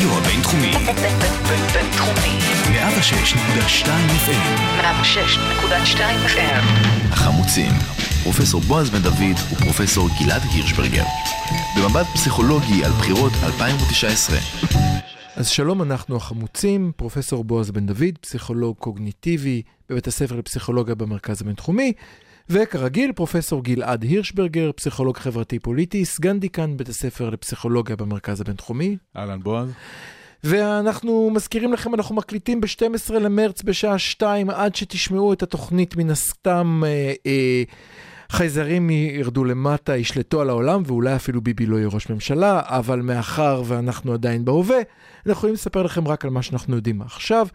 הרדיו הבינתחומי. בינתחומי. 106.2 FM. 106.2 FM. החמוצים. פרופסור בועז בן דוד ופרופסור גלעד הירשברגר. במבט פסיכולוגי על בחירות 2019. אז שלום, אנחנו החמוצים, פרופסור בועז בן דוד, פסיכולוג קוגניטיבי בבית הספר לפסיכולוגיה במרכז הבינתחומי, וכרגיל, פרופסור גלעד הירשברגר, פסיכולוג חברתי-פוליטי, סגן דיקן בית הספר לפסיכולוגיה במרכז הבינתחומי. אהלן בועז. ואנחנו מזכירים לכם, אנחנו מקליטים ב-12 למרץ בשעה 2, עד שתשמעו את התוכנית מן הסתם. אה, אה, חייזרים ירדו למטה, ישלטו על העולם, ואולי אפילו ביבי לא יהיה ראש ממשלה, אבל מאחר ואנחנו עדיין בהווה, אנחנו יכולים לספר לכם רק על מה שאנחנו יודעים עכשיו.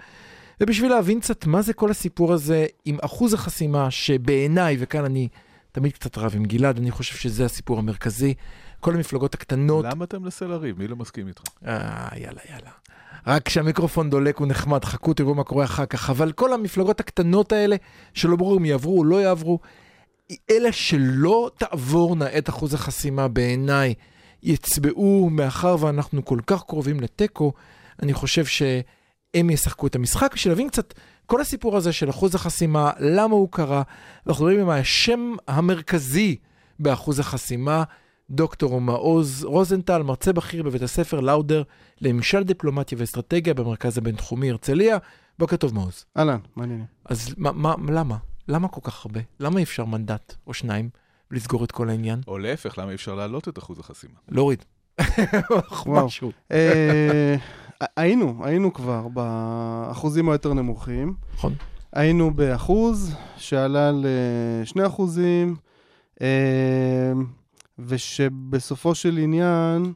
ובשביל להבין קצת מה זה כל הסיפור הזה עם אחוז החסימה, שבעיניי, וכאן אני תמיד קצת רב עם גלעד, אני חושב שזה הסיפור המרכזי. כל המפלגות הקטנות... למה אתה מנסה לריב? מי לא מסכים איתך? אה, יאללה, יאללה. רק כשהמיקרופון דולק הוא נחמד, חכו, תראו מה קורה אחר כך. אבל כל המפלגות הקטנות האלה, שלא ברור אם יעברו או לא יעברו, אלה שלא תעבורנה את אחוז החסימה בעיניי, יצבעו, מאחר ואנחנו כל כך קרובים לתיקו, אני חושב שהם ישחקו את המשחק. בשביל להבין קצת, כל הסיפור הזה של אחוז החסימה, למה הוא קרה, אנחנו מדברים עם השם המרכזי באחוז החסימה, דוקטור מעוז רוזנטל, מרצה בכיר בבית הספר לאודר לממשל דיפלומטיה ואסטרטגיה במרכז הבינתחומי הרצליה. בוקר טוב מעוז. אהלן, מעניין. אז מה, מה, למה? למה כל כך הרבה? למה אי אפשר מנדט או שניים לסגור את כל העניין? או להפך, למה אי אפשר להעלות את אחוז החסימה? להוריד. משהו. אה, היינו, היינו כבר באחוזים היותר נמוכים. נכון. היינו באחוז שעלה לשני אחוזים, אה, ושבסופו של עניין,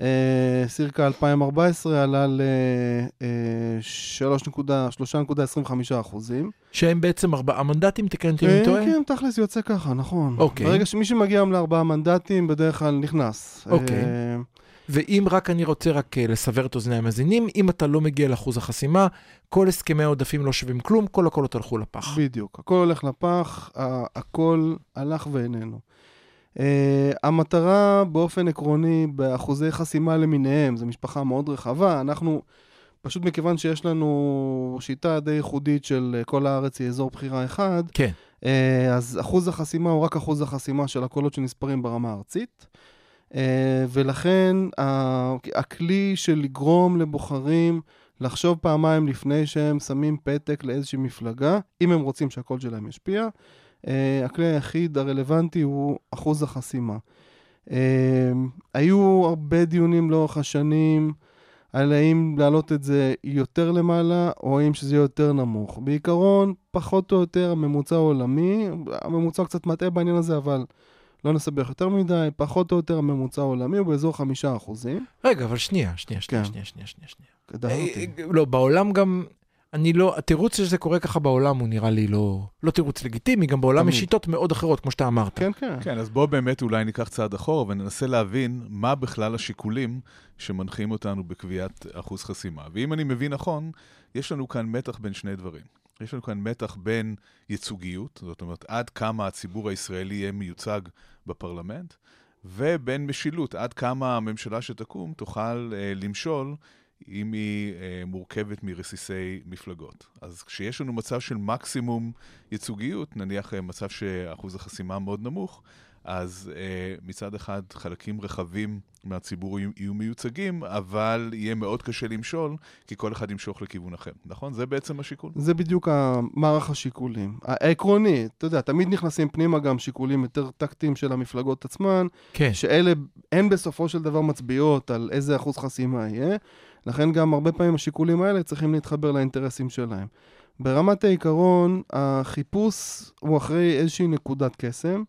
אה, סירקה 2014 עלה ל-3.25 אחוזים. שהם בעצם ארבעה מנדטים, תקן אותי אם אה, טועה? כן, תכלס יוצא ככה, נכון. אוקיי. ברגע שמי שמגיע היום לארבעה מנדטים, בדרך כלל נכנס. אוקיי. ואם רק אני רוצה רק אה, לסבר את אוזני המאזינים, אם אתה לא מגיע לאחוז החסימה, כל הסכמי העודפים לא שווים כלום, כל הקולות הלכו לפח. בדיוק, הכל הולך לפח, הכל הלך ואיננו. Uh, המטרה באופן עקרוני באחוזי חסימה למיניהם, זו משפחה מאוד רחבה, אנחנו, פשוט מכיוון שיש לנו שיטה די ייחודית של אה, כל הארץ היא אזור בחירה אחד, כן. uh, אז אחוז החסימה הוא רק אחוז החסימה של הקולות שנספרים ברמה הארצית, ולכן ה- הכלי של לגרום לבוחרים לחשוב פעמיים לפני שהם שמים פתק לאיזושהי מפלגה, אם הם רוצים שהקול שלהם ישפיע. Uh, הכלי היחיד הרלוונטי הוא אחוז החסימה. Uh, היו הרבה דיונים לאורך השנים על האם להעלות את זה יותר למעלה, או האם שזה יהיה יותר נמוך. בעיקרון, פחות או יותר הממוצע העולמי, הממוצע קצת מטעה בעניין הזה, אבל לא נסבך יותר מדי, פחות או יותר הממוצע העולמי הוא באזור חמישה אחוזים. רגע, אבל שנייה, שנייה, שנייה, כן. שנייה, שנייה, שנייה. שנייה. גדלתי. אה, לא, בעולם גם, אני לא, התירוץ שזה קורה ככה בעולם הוא נראה לי לא, לא תירוץ לגיטימי, גם בעולם תמיד. יש שיטות מאוד אחרות, כמו שאתה אמרת. כן, כן. כן, אז בוא באמת אולי ניקח צעד אחורה וננסה להבין מה בכלל השיקולים שמנחים אותנו בקביעת אחוז חסימה. ואם אני מבין נכון, יש לנו כאן מתח בין שני דברים. יש לנו כאן מתח בין ייצוגיות, זאת אומרת, עד כמה הציבור הישראלי יהיה מיוצג בפרלמנט, ובין משילות, עד כמה הממשלה שתקום תוכל אה, למשול אם היא אה, מורכבת מרסיסי מפלגות. אז כשיש לנו מצב של מקסימום ייצוגיות, נניח אה, מצב שאחוז החסימה מאוד נמוך, אז אה, מצד אחד חלקים רחבים מהציבור יהיו, יהיו מיוצגים, אבל יהיה מאוד קשה למשול, כי כל אחד ימשוך לכיוון אחר, נכון? זה בעצם השיקול? זה בדיוק מערך השיקולים. העקרוני, אתה יודע, תמיד נכנסים פנימה גם שיקולים יותר טקטיים של המפלגות עצמן, כן. שאלה, הן בסופו של דבר מצביעות על איזה אחוז חסימה יהיה, לכן גם הרבה פעמים השיקולים האלה צריכים להתחבר לאינטרסים שלהם. ברמת העיקרון, החיפוש הוא אחרי איזושהי נקודת קסם,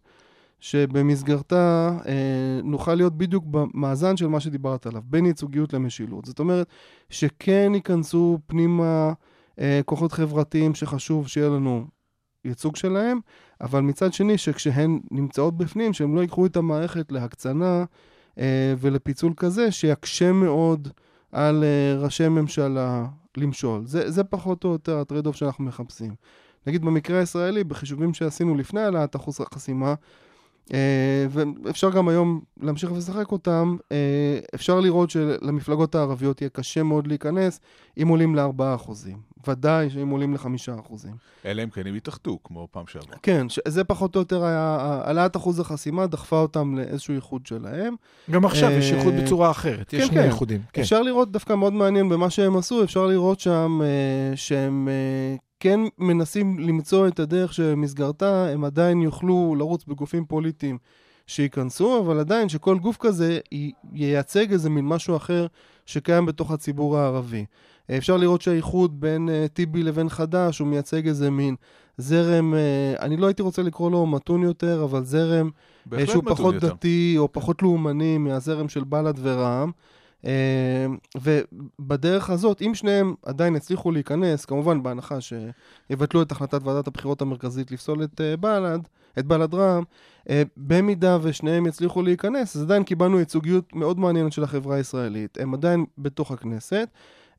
שבמסגרתה אה, נוכל להיות בדיוק במאזן של מה שדיברת עליו, בין ייצוגיות למשילות. זאת אומרת, שכן ייכנסו פנימה אה, כוחות חברתיים שחשוב שיהיה לנו ייצוג שלהם, אבל מצד שני, שכשהן נמצאות בפנים, שהם לא ייקחו את המערכת להקצנה אה, ולפיצול כזה, שיקשה מאוד על אה, ראשי ממשלה למשול. זה, זה פחות או יותר ה trade off שאנחנו מחפשים. נגיד במקרה הישראלי, בחישובים שעשינו לפני העלאת אחוז החסימה, ואפשר גם היום להמשיך ולשחק אותם. אה, אפשר לראות שלמפלגות הערביות יהיה קשה מאוד להיכנס אם עולים ל-4%. ודאי שאם עולים ל-5%. אלא אם כן הם יתאחדו, כמו פעם שעברה. כן, זה פחות או יותר היה, העלאת אחוז החסימה דחפה אותם לאיזשהו ייחוד שלהם. גם עכשיו יש אה, איחוד בצורה אחרת, יש כן, שני כן. איחודים. כן. אפשר לראות דווקא מאוד מעניין במה שהם עשו, אפשר לראות שם אה, שהם אה, כן מנסים למצוא את הדרך שבמסגרתה הם עדיין יוכלו לרוץ בגופים פוליטיים שייכנסו, אבל עדיין שכל גוף כזה ייצג איזה מין משהו אחר שקיים בתוך הציבור הערבי. אה, אפשר לראות שהאיחוד בין אה, טיבי לבין חד"ש הוא מייצג איזה מין זרם, אה, אני לא הייתי רוצה לקרוא לו מתון יותר, אבל זרם בהחלט שהוא פחות יותר. דתי או פחות לאומני מהזרם של בל"ד ורע"מ. אה, ובדרך הזאת, אם שניהם עדיין יצליחו להיכנס, כמובן בהנחה שיבטלו את החלטת ועדת הבחירות המרכזית לפסול את אה, בל"ד, את בל"ד רע"מ, אה, במידה ושניהם יצליחו להיכנס, אז עדיין קיבלנו ייצוגיות מאוד מעניינת של החברה הישראלית. הם עדיין בתוך הכנסת,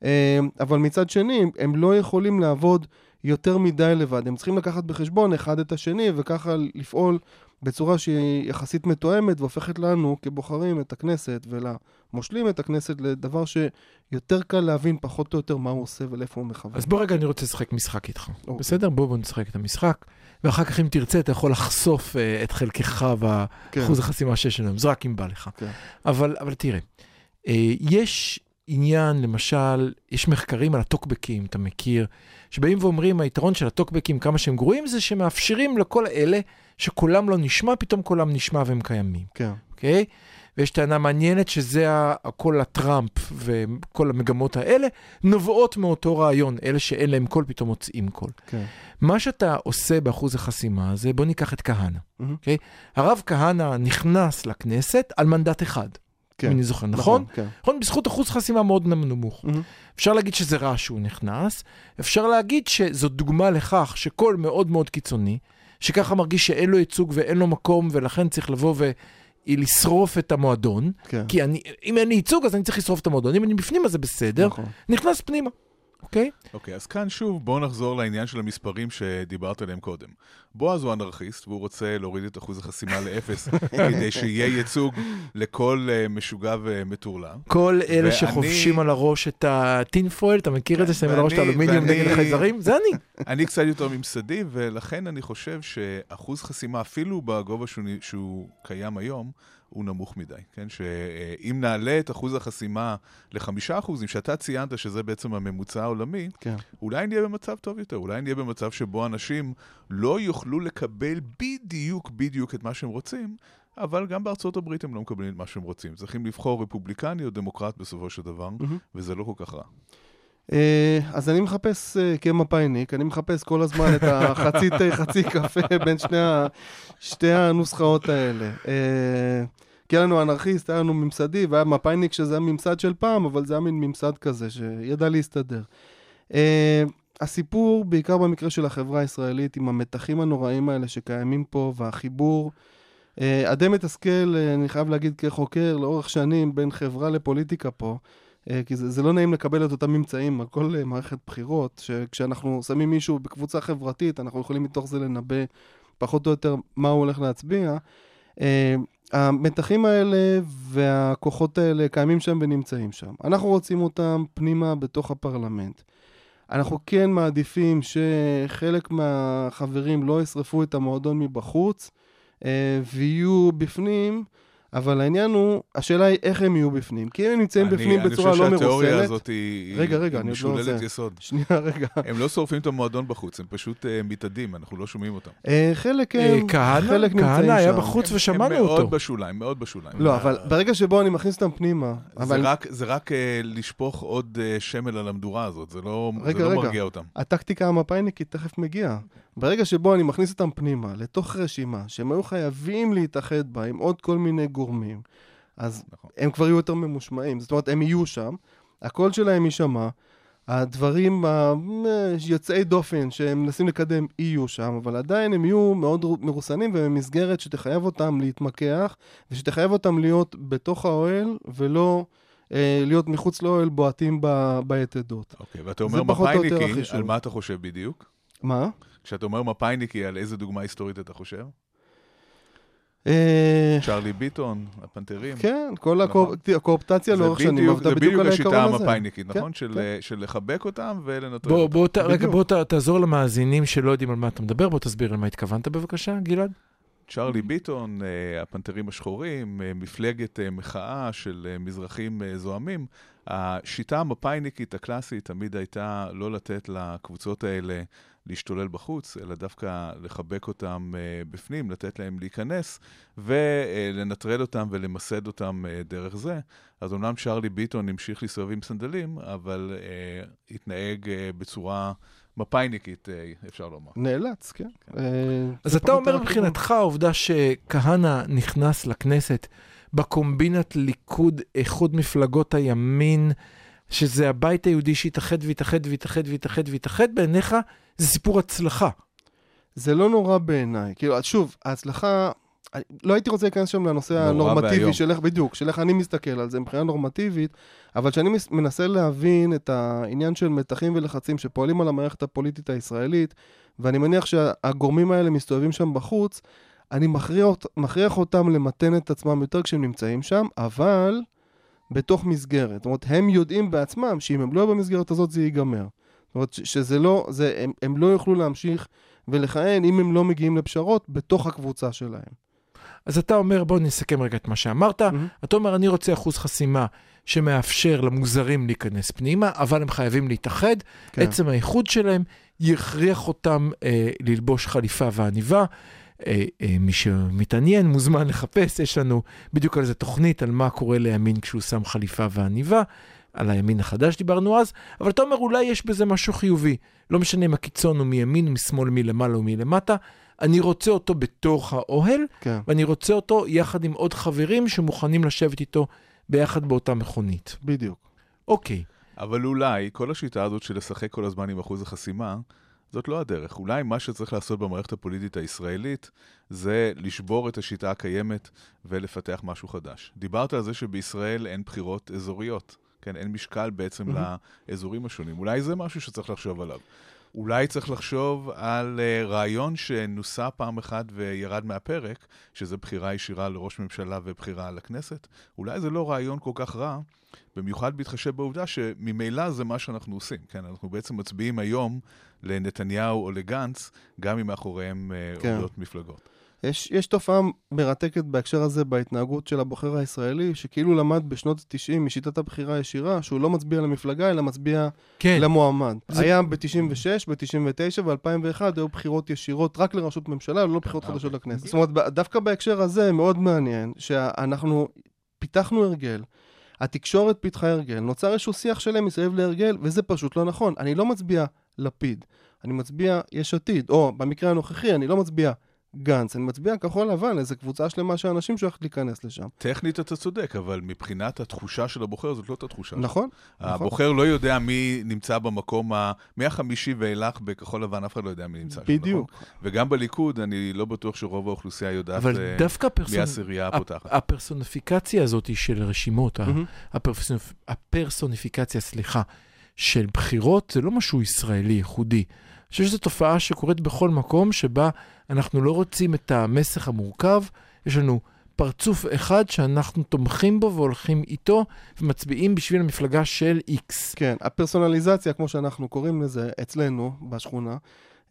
אה, אבל מצד שני, הם לא יכולים לעבוד יותר מדי לבד. הם צריכים לקחת בחשבון אחד את השני וככה לפעול בצורה שהיא יחסית מתואמת והופכת לנו כבוחרים את הכנסת ולמושלים את הכנסת לדבר שיותר קל להבין פחות או יותר מה הוא עושה ולאיפה הוא מכוון. אז בוא רגע, אני רוצה לשחק משחק איתך. אוקיי. בסדר? בוא בוא נשחק את המשחק, ואחר כך אם תרצה, אתה יכול לחשוף אה, את חלקך כן. באחוז החסימה שיש שלנו, זה רק אם בא לך. כן. אבל, אבל תראה, אה, יש עניין, למשל, יש מחקרים על הטוקבקים, אתה מכיר, שבאים ואומרים, היתרון של הטוקבקים, כמה שהם גרועים, זה שמאפשרים לכל אלה שקולם לא נשמע, פתאום קולם נשמע והם קיימים, כן. אוקיי? ויש טענה מעניינת שזה כל הטראמפ וכל המגמות האלה נובעות מאותו רעיון, אלה שאין להם קול פתאום מוצאים קול. כן. מה שאתה עושה באחוז החסימה הזה, בוא ניקח את כהנא. אוקיי? הרב כהנא נכנס לכנסת על מנדט אחד, כן. אם אני זוכר, נכון? כן. נכון? בזכות אחוז חסימה מאוד נמוך. מהמם. אפשר להגיד שזה רע שהוא נכנס, אפשר להגיד שזו דוגמה לכך שקול מאוד מאוד קיצוני, שככה מרגיש שאין לו ייצוג ואין לו מקום, ולכן צריך לבוא ולשרוף את המועדון. כן. כי אני, אם אין לי ייצוג, אז אני צריך לשרוף את המועדון. אם אני בפנים, אז זה בסדר. נכון. נכנס פנימה, אוקיי? אוקיי, אז כאן שוב, בואו נחזור לעניין של המספרים שדיברת עליהם קודם. בועז הוא אנרכיסט, והוא רוצה להוריד את אחוז החסימה לאפס, כדי שיהיה ייצוג לכל אה, משוגע ומטורלל. כל אלה ואני- שחובשים על הראש את הטינפויל, אתה מכיר את זה? שמים על הראש את האלומיניום ואני- נגד החייזרים? זה אני. אני קצת יותר ממסדי, ולכן אני חושב שאחוז חסימה, אפילו בגובה שהוא, שהוא קיים היום, הוא נמוך מדי, כן? שאם נעלה את אחוז החסימה לחמישה אחוזים, שאתה ציינת שזה בעצם הממוצע העולמי, כן. אולי נהיה במצב טוב יותר, אולי נהיה במצב שבו אנשים לא יוכלו לקבל בדיוק בדיוק את מה שהם רוצים, אבל גם בארצות הברית הם לא מקבלים את מה שהם רוצים. צריכים לבחור רפובליקני או דמוקרט בסופו של דבר, מהמם. וזה לא כל כך רע. אה, אז אני מחפש אה, כמפאיניק, אני מחפש כל הזמן את החצי חצי קפה בין שני ה- שתי הנוסחאות האלה. אה, כי היה לנו אנרכיסט, היה לנו ממסדי, והיה מפאיניק שזה הממסד של פעם, אבל זה היה מין ממסד כזה שידע להסתדר. אה, הסיפור, בעיקר במקרה של החברה הישראלית, עם המתחים הנוראים האלה שקיימים פה, והחיבור, אה, הדי מתסכל, אה, אני חייב להגיד כחוקר, לאורך שנים, בין חברה לפוליטיקה פה. אה, כי זה, זה לא נעים לקבל את אותם ממצאים על כל אה, מערכת בחירות, שכשאנחנו שמים מישהו בקבוצה חברתית, אנחנו יכולים מתוך זה לנבא פחות או יותר מה הוא הולך להצביע. אה, המתחים האלה והכוחות האלה קיימים שם ונמצאים שם. אנחנו רוצים אותם פנימה בתוך הפרלמנט. אנחנו כן מעדיפים שחלק מהחברים לא ישרפו את המועדון מבחוץ ויהיו בפנים, אבל העניין הוא, השאלה היא איך הם יהיו בפנים. כי אם הם נמצאים בפנים בצורה לא אני חושב שהתיאוריה מרוסנת... הזאת היא, רגע, רגע, היא אני עוד לא משוללת. יסוד. שנייה, רגע. הם לא שורפים את המועדון בחוץ, הם פשוט אה, מתאדים, אנחנו לא שומעים אותם. אה, חלק אה, הם, כהנא? חלק נמצאים כהנא היה שם. בחוץ הם ושמענו מאוד אותו. בשוליים, מאוד בשוליים. לא, אבל ברגע שבו אני מכניס אותם פנימה, זה אבל רק, זה רק אה, לשפוך עוד אה, שמן על המדורה הזאת, זה לא, רגע, זה לא רגע. מרגיע אותם. הטקטיקה המפאיניקית תכף מגיעה. ברגע שבו אני מכניס אותם פנימה, לתוך רשימה, שהם היו חייבים להתאחד בה עם עוד כל מיני גורמים, אז נכון. הם כבר יהיו יותר ממושמעים. זאת אומרת, הם יהיו שם, הקול שלהם יישמע, הדברים ה- יוצאי דופן שהם מנסים לקדם יהיו שם, אבל עדיין הם יהיו מאוד מרוסנים ובמסגרת שתחייב אותם להתמקח, ושתחייב אותם להיות בתוך האוהל, ולא אה, להיות מחוץ לאוהל בועטים ביתדות. אוקיי, ואתה אומר פחות או יותר מפאיניקי, החישוב. על מה אתה חושב בדיוק? מה? כשאתה אומר מפאיניקי, על איזה דוגמה היסטורית אתה חושב? אה, צ'רלי ביטון, הפנתרים. כן, כל נכון. הקואופטציה זה לאורך שנים בדיוק- עבדה זה בדיוק בדיוק על השיטה העיקרון הזה. המפא"יניקית, כן, נכון? של- כן. של לחבק אותם ולנטרל אותם. בוא, ת- רגע, בדיוק. בוא תעזור למאזינים שלא יודעים על מה אתה מדבר, בוא תסביר על מה התכוונת בבקשה, גלעד. צ'רלי ביטון, אה, הפנתרים השחורים, אה, מפלגת אה, מחאה של אה, מזרחים אה, זועמים. השיטה המפא"יניקית הקלאסית תמיד הייתה לא לתת לקבוצות האלה להשתולל בחוץ, אלא דווקא לחבק אותם אה, בפנים, לתת להם להיכנס ולנטרל אותם ולמסד אותם אה, דרך זה. אז אומנם צ'רלי ביטון המשיך להסתובב עם סנדלים, אבל אה, התנהג אה, בצורה מפא"יניקית, אה, אפשר לומר. נאלץ, כן. אה, אז זה אתה אומר מבחינתך העובדה שכהנא נכנס לכנסת בקומבינת ליכוד איחוד מפלגות הימין, שזה הבית היהודי שהתאחד והתאחד והתאחד והתאחד והתאחד, בעיניך זה סיפור הצלחה. זה לא נורא בעיניי. כאילו, שוב, ההצלחה, אני לא הייתי רוצה להיכנס שם לנושא הנורמטיבי. של איך, בדיוק, של איך אני מסתכל על זה מבחינה נורמטיבית, אבל כשאני מס- מנסה להבין את העניין של מתחים ולחצים שפועלים על המערכת הפוליטית הישראלית, ואני מניח שהגורמים האלה מסתובבים שם בחוץ, אני מכריח, מכריח אותם למתן את עצמם יותר כשהם נמצאים שם, אבל בתוך מסגרת. זאת אומרת, הם יודעים בעצמם שאם הם לא במסגרת הזאת זה ייגמר. זאת אומרת, שזה לא, זה, הם, הם לא יוכלו להמשיך ולכהן אם הם לא מגיעים לפשרות בתוך הקבוצה שלהם. אז אתה אומר, בוא נסכם רגע את מה שאמרת. מהמם. אתה אומר, אני רוצה אחוז חסימה שמאפשר למוזרים להיכנס פנימה, אבל הם חייבים להתאחד. כן. עצם האיחוד שלהם יכריח אותם אה, ללבוש חליפה ועניבה. אה, אה, מי שמתעניין מוזמן לחפש, יש לנו בדיוק על זה תוכנית, על מה קורה לימין כשהוא שם חליפה ועניבה, על הימין החדש דיברנו אז, אבל אתה אומר אולי יש בזה משהו חיובי. לא משנה אם הקיצון הוא מימין, משמאל, מלמעלה או מלמטה, אני רוצה אותו בתוך האוהל, כן, ואני רוצה אותו יחד עם עוד חברים שמוכנים לשבת איתו ביחד באותה מכונית. בדיוק. אוקיי, אבל אולי כל השיטה הזאת של לשחק כל הזמן עם אחוז החסימה, זאת לא הדרך. אולי מה שצריך לעשות במערכת הפוליטית הישראלית זה לשבור את השיטה הקיימת ולפתח משהו חדש. דיברת על זה שבישראל אין בחירות אזוריות. כן, אין משקל בעצם לאזורים השונים. אולי זה משהו שצריך לחשוב עליו. אולי צריך לחשוב על uh, רעיון שנוסה פעם אחת וירד מהפרק, שזה בחירה ישירה לראש ממשלה ובחירה לכנסת. אולי זה לא רעיון כל כך רע, במיוחד בהתחשב בעובדה שממילא זה מה שאנחנו עושים. כן, אנחנו בעצם מצביעים היום לנתניהו או לגנץ, גם אם מאחוריהם uh, כן. עומדות מפלגות. יש, יש תופעה מרתקת בהקשר הזה בהתנהגות של הבוחר הישראלי, שכאילו למד בשנות ה-90 משיטת הבחירה הישירה, שהוא לא מצביע למפלגה, אלא מצביע כן. למועמד. זה- היה ב-96, ב-99 ו-2001 היו בחירות ישירות רק לראשות ממשלה, ולא בחירות אה, חדשות אוקיי. לכנסת. זאת אומרת, דווקא בהקשר הזה מאוד מעניין, שאנחנו פיתחנו הרגל, התקשורת פיתחה הרגל, נוצר איזשהו שיח שלם מסביב להרגל, וזה פשוט לא נכון. אני לא מצביע לפיד, אני מצביע יש עתיד, או במקרה הנוכחי, אני לא מצביע גנץ, אני מצביע כחול לבן, איזו קבוצה שלמה של אנשים שהולכת להיכנס לשם. טכנית אתה צודק, אבל מבחינת התחושה של הבוחר, זאת לא אותה תחושה. נכון? נכון. הבוחר לא יודע מי נמצא במקום ה... מהחמישי ואילך בכחול לבן, אף אחד לא יודע מי נמצא שם. בדיוק. נכון? וגם בליכוד, אני לא בטוח שרוב האוכלוסייה יודעת אבל אה, דווקא מי הפרסונ... העשירייה הפותחת. הפרסוניפיקציה הזאת של רשימות, ה- מהמם. הפרסונפ... הפרסוניפיקציה, סליחה, של בחירות, זה לא משהו ישראלי ייחודי. אני חושב שזו תופעה שקורית בכל מקום שבה אנחנו לא רוצים את המסך המורכב, יש לנו פרצוף אחד שאנחנו תומכים בו והולכים איתו ומצביעים בשביל המפלגה של איקס. כן, הפרסונליזציה, כמו שאנחנו קוראים לזה אצלנו בשכונה,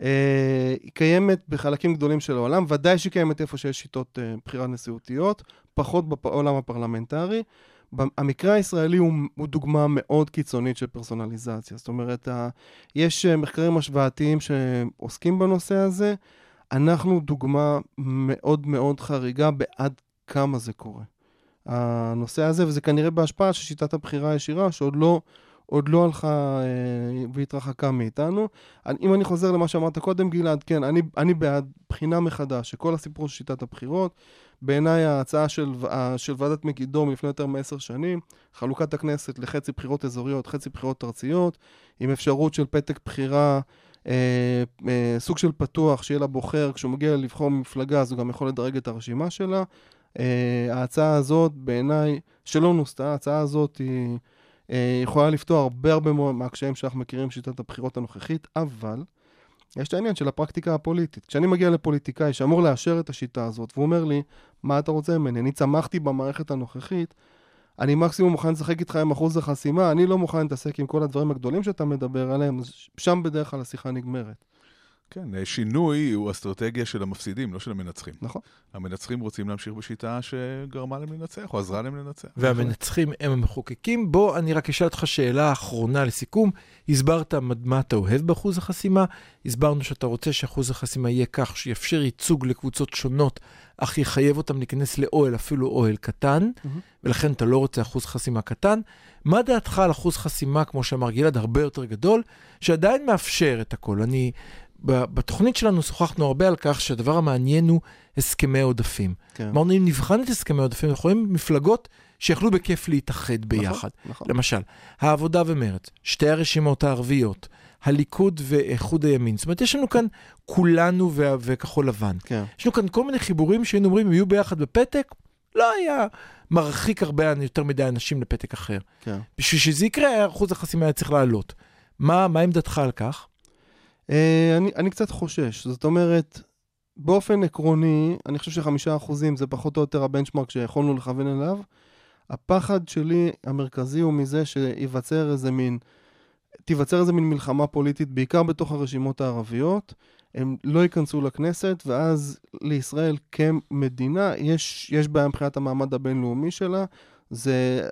אה, היא קיימת בחלקים גדולים של העולם, ודאי שהיא קיימת איפה שיש שיטות אה, בחירה נשיאותיות, פחות בעולם הפרלמנטרי. המקרה הישראלי הוא, הוא דוגמה מאוד קיצונית של פרסונליזציה. זאת אומרת, יש אה, מחקרים השוואתיים שעוסקים בנושא הזה. אנחנו דוגמה מאוד מאוד חריגה בעד כמה זה קורה. הנושא הזה, וזה כנראה בהשפעה של שיטת הבחירה הישירה, שעוד לא, עוד לא הלכה אה, והתרחקה מאיתנו. אני, אם אני חוזר למה שאמרת קודם, גלעד, כן, אני, אני בעד בחינה מחדש של כל הסיפור של שיטת הבחירות. בעיניי ההצעה של, ו- של ועדת מגידו מלפני יותר מעשר שנים, חלוקת הכנסת לחצי בחירות אזוריות, חצי בחירות ארציות, עם אפשרות של פתק בחירה, אה, אה, סוג של פתוח, שיהיה לבוחר, כשהוא מגיע לבחור מפלגה, אז הוא גם יכול לדרג את הרשימה שלה. אה, ההצעה הזאת, בעיניי, שלא נוסתה, ההצעה הזאת היא אה, יכולה לפתור הרבה הרבה מאוד מהקשיים שאנחנו מכירים בשיטת הבחירות הנוכחית, אבל יש את העניין של הפרקטיקה הפוליטית. כשאני מגיע לפוליטיקאי שאמור לאשר את השיטה הזאת, והוא אומר לי, מה אתה רוצה ממני? אני צמחתי במערכת הנוכחית, אני מקסימום מוכן לשחק איתך עם אחוז החסימה, אני לא מוכן להתעסק עם כל הדברים הגדולים שאתה מדבר עליהם, שם בדרך כלל השיחה נגמרת. כן, אה, שינוי הוא אסטרטגיה של המפסידים, לא של המנצחים. נכון. המנצחים רוצים להמשיך בשיטה שגרמה להם לנצח, או עזרה להם לנצח. והמנצחים הם המחוקקים. בוא, אני רק אשאל אותך שאלה אחרונה לסיכום. הסברת מה אתה אוהב באחוז החסימה, הסברנו שאתה רוצה שאחוז החסימה יהיה כך שיאפשר ייצוג לקבוצות שונות, אך יחייב אותם להיכנס לאוהל, אפילו אוהל קטן, ולכן אתה לא רוצה אחוז חסימה קטן. מה דעתך על אחוז חסימה, כמו שאמר גלעד, הרבה יותר גדול, שעדיין מאפשר את הכל? אני... בתוכנית שלנו שוחחנו הרבה על כך שהדבר המעניין הוא הסכמי עודפים. כן. אמרנו, אם נבחן את הסכמי העודפים, אנחנו רואים מפלגות שיכלו בכיף להתאחד ביחד. נכון, נכון. למשל, העבודה ומרצ, שתי הרשימות הערביות, הליכוד ואיחוד הימין. זאת אומרת, יש לנו כאן כולנו ו- וכחול לבן. כן. יש לנו כאן כל מיני חיבורים שהיינו אומרים, אם יהיו ביחד בפתק, לא היה מרחיק הרבה יותר מדי אנשים לפתק אחר. כן. בשביל שזה יקרה, אחוז החסימה היה צריך לעלות. מה, מה עמדתך על כך? אה, אני, אני קצת חושש, זאת אומרת, באופן עקרוני, אני חושב שחמישה אחוזים זה פחות או יותר הבנצ'מרק שיכולנו לכוון אליו. הפחד שלי המרכזי הוא מזה שייווצר איזה מין, תיווצר איזה מין מלחמה פוליטית, בעיקר בתוך הרשימות הערביות. הם לא ייכנסו לכנסת, ואז לישראל כמדינה יש, יש בעיה מבחינת המעמד הבינלאומי שלה. זה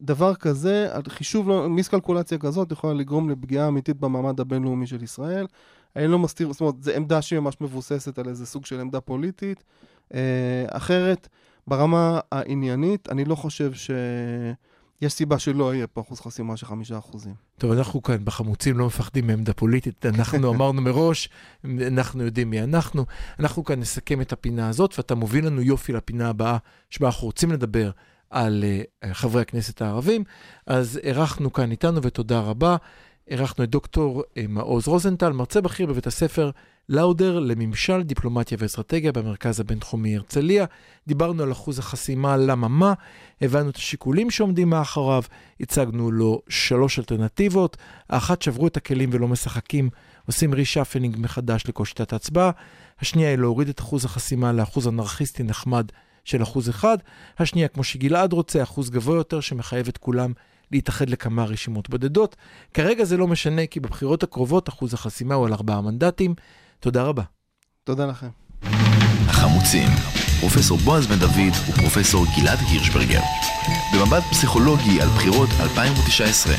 דבר כזה, חישוב, לא- מיסקלקולציה כזאת יכולה לגרום לפגיעה אמיתית במעמד הבינלאומי של ישראל. אני לא מסתיר, זאת אומרת, זו עמדה שהיא ממש מבוססת על איזה סוג של עמדה פוליטית. אה, אחרת, ברמה העניינית, אני לא חושב שיש סיבה שלא יהיה פה אחוז חסימה של חמישה אחוזים. טוב, אנחנו כאן בחמוצים לא מפחדים מעמדה פוליטית, אנחנו אמרנו מראש, אנחנו יודעים מי אנחנו. אנחנו כאן נסכם את הפינה הזאת, ואתה מוביל לנו יופי לפינה הבאה, שבה אנחנו רוצים לדבר על uh, חברי הכנסת הערבים. אז אירחנו כאן איתנו, ותודה רבה. אירחנו את דוקטור uh, מעוז רוזנטל, מרצה בכיר בבית הספר לאודר לממשל, דיפלומטיה ואסטרטגיה במרכז הבינתחומי הרצליה. דיברנו על אחוז החסימה, למה מה, הבנו את השיקולים שעומדים מאחוריו, הצגנו לו שלוש אלטרנטיבות. האחת, שברו את הכלים ולא משחקים, עושים reshaping מחדש לכל שיטת ההצבעה. השנייה היא להוריד את אחוז החסימה לאחוז אנרכיסטי נחמד של אחוז אחד. השנייה, כמו שגלעד רוצה, אחוז גבוה יותר שמחייב את כולם להתאחד לכמה רשימות בודדות. כרגע זה לא משנה, כי בבחירות הקרובות אחוז החסימה הוא על ארבעה מנדטים. תודה רבה. תודה לכם. החמוצים, פרופסור בועז בן דוד ופרופסור גלעד הירשברגר. במבט פסיכולוגי על בחירות 2019.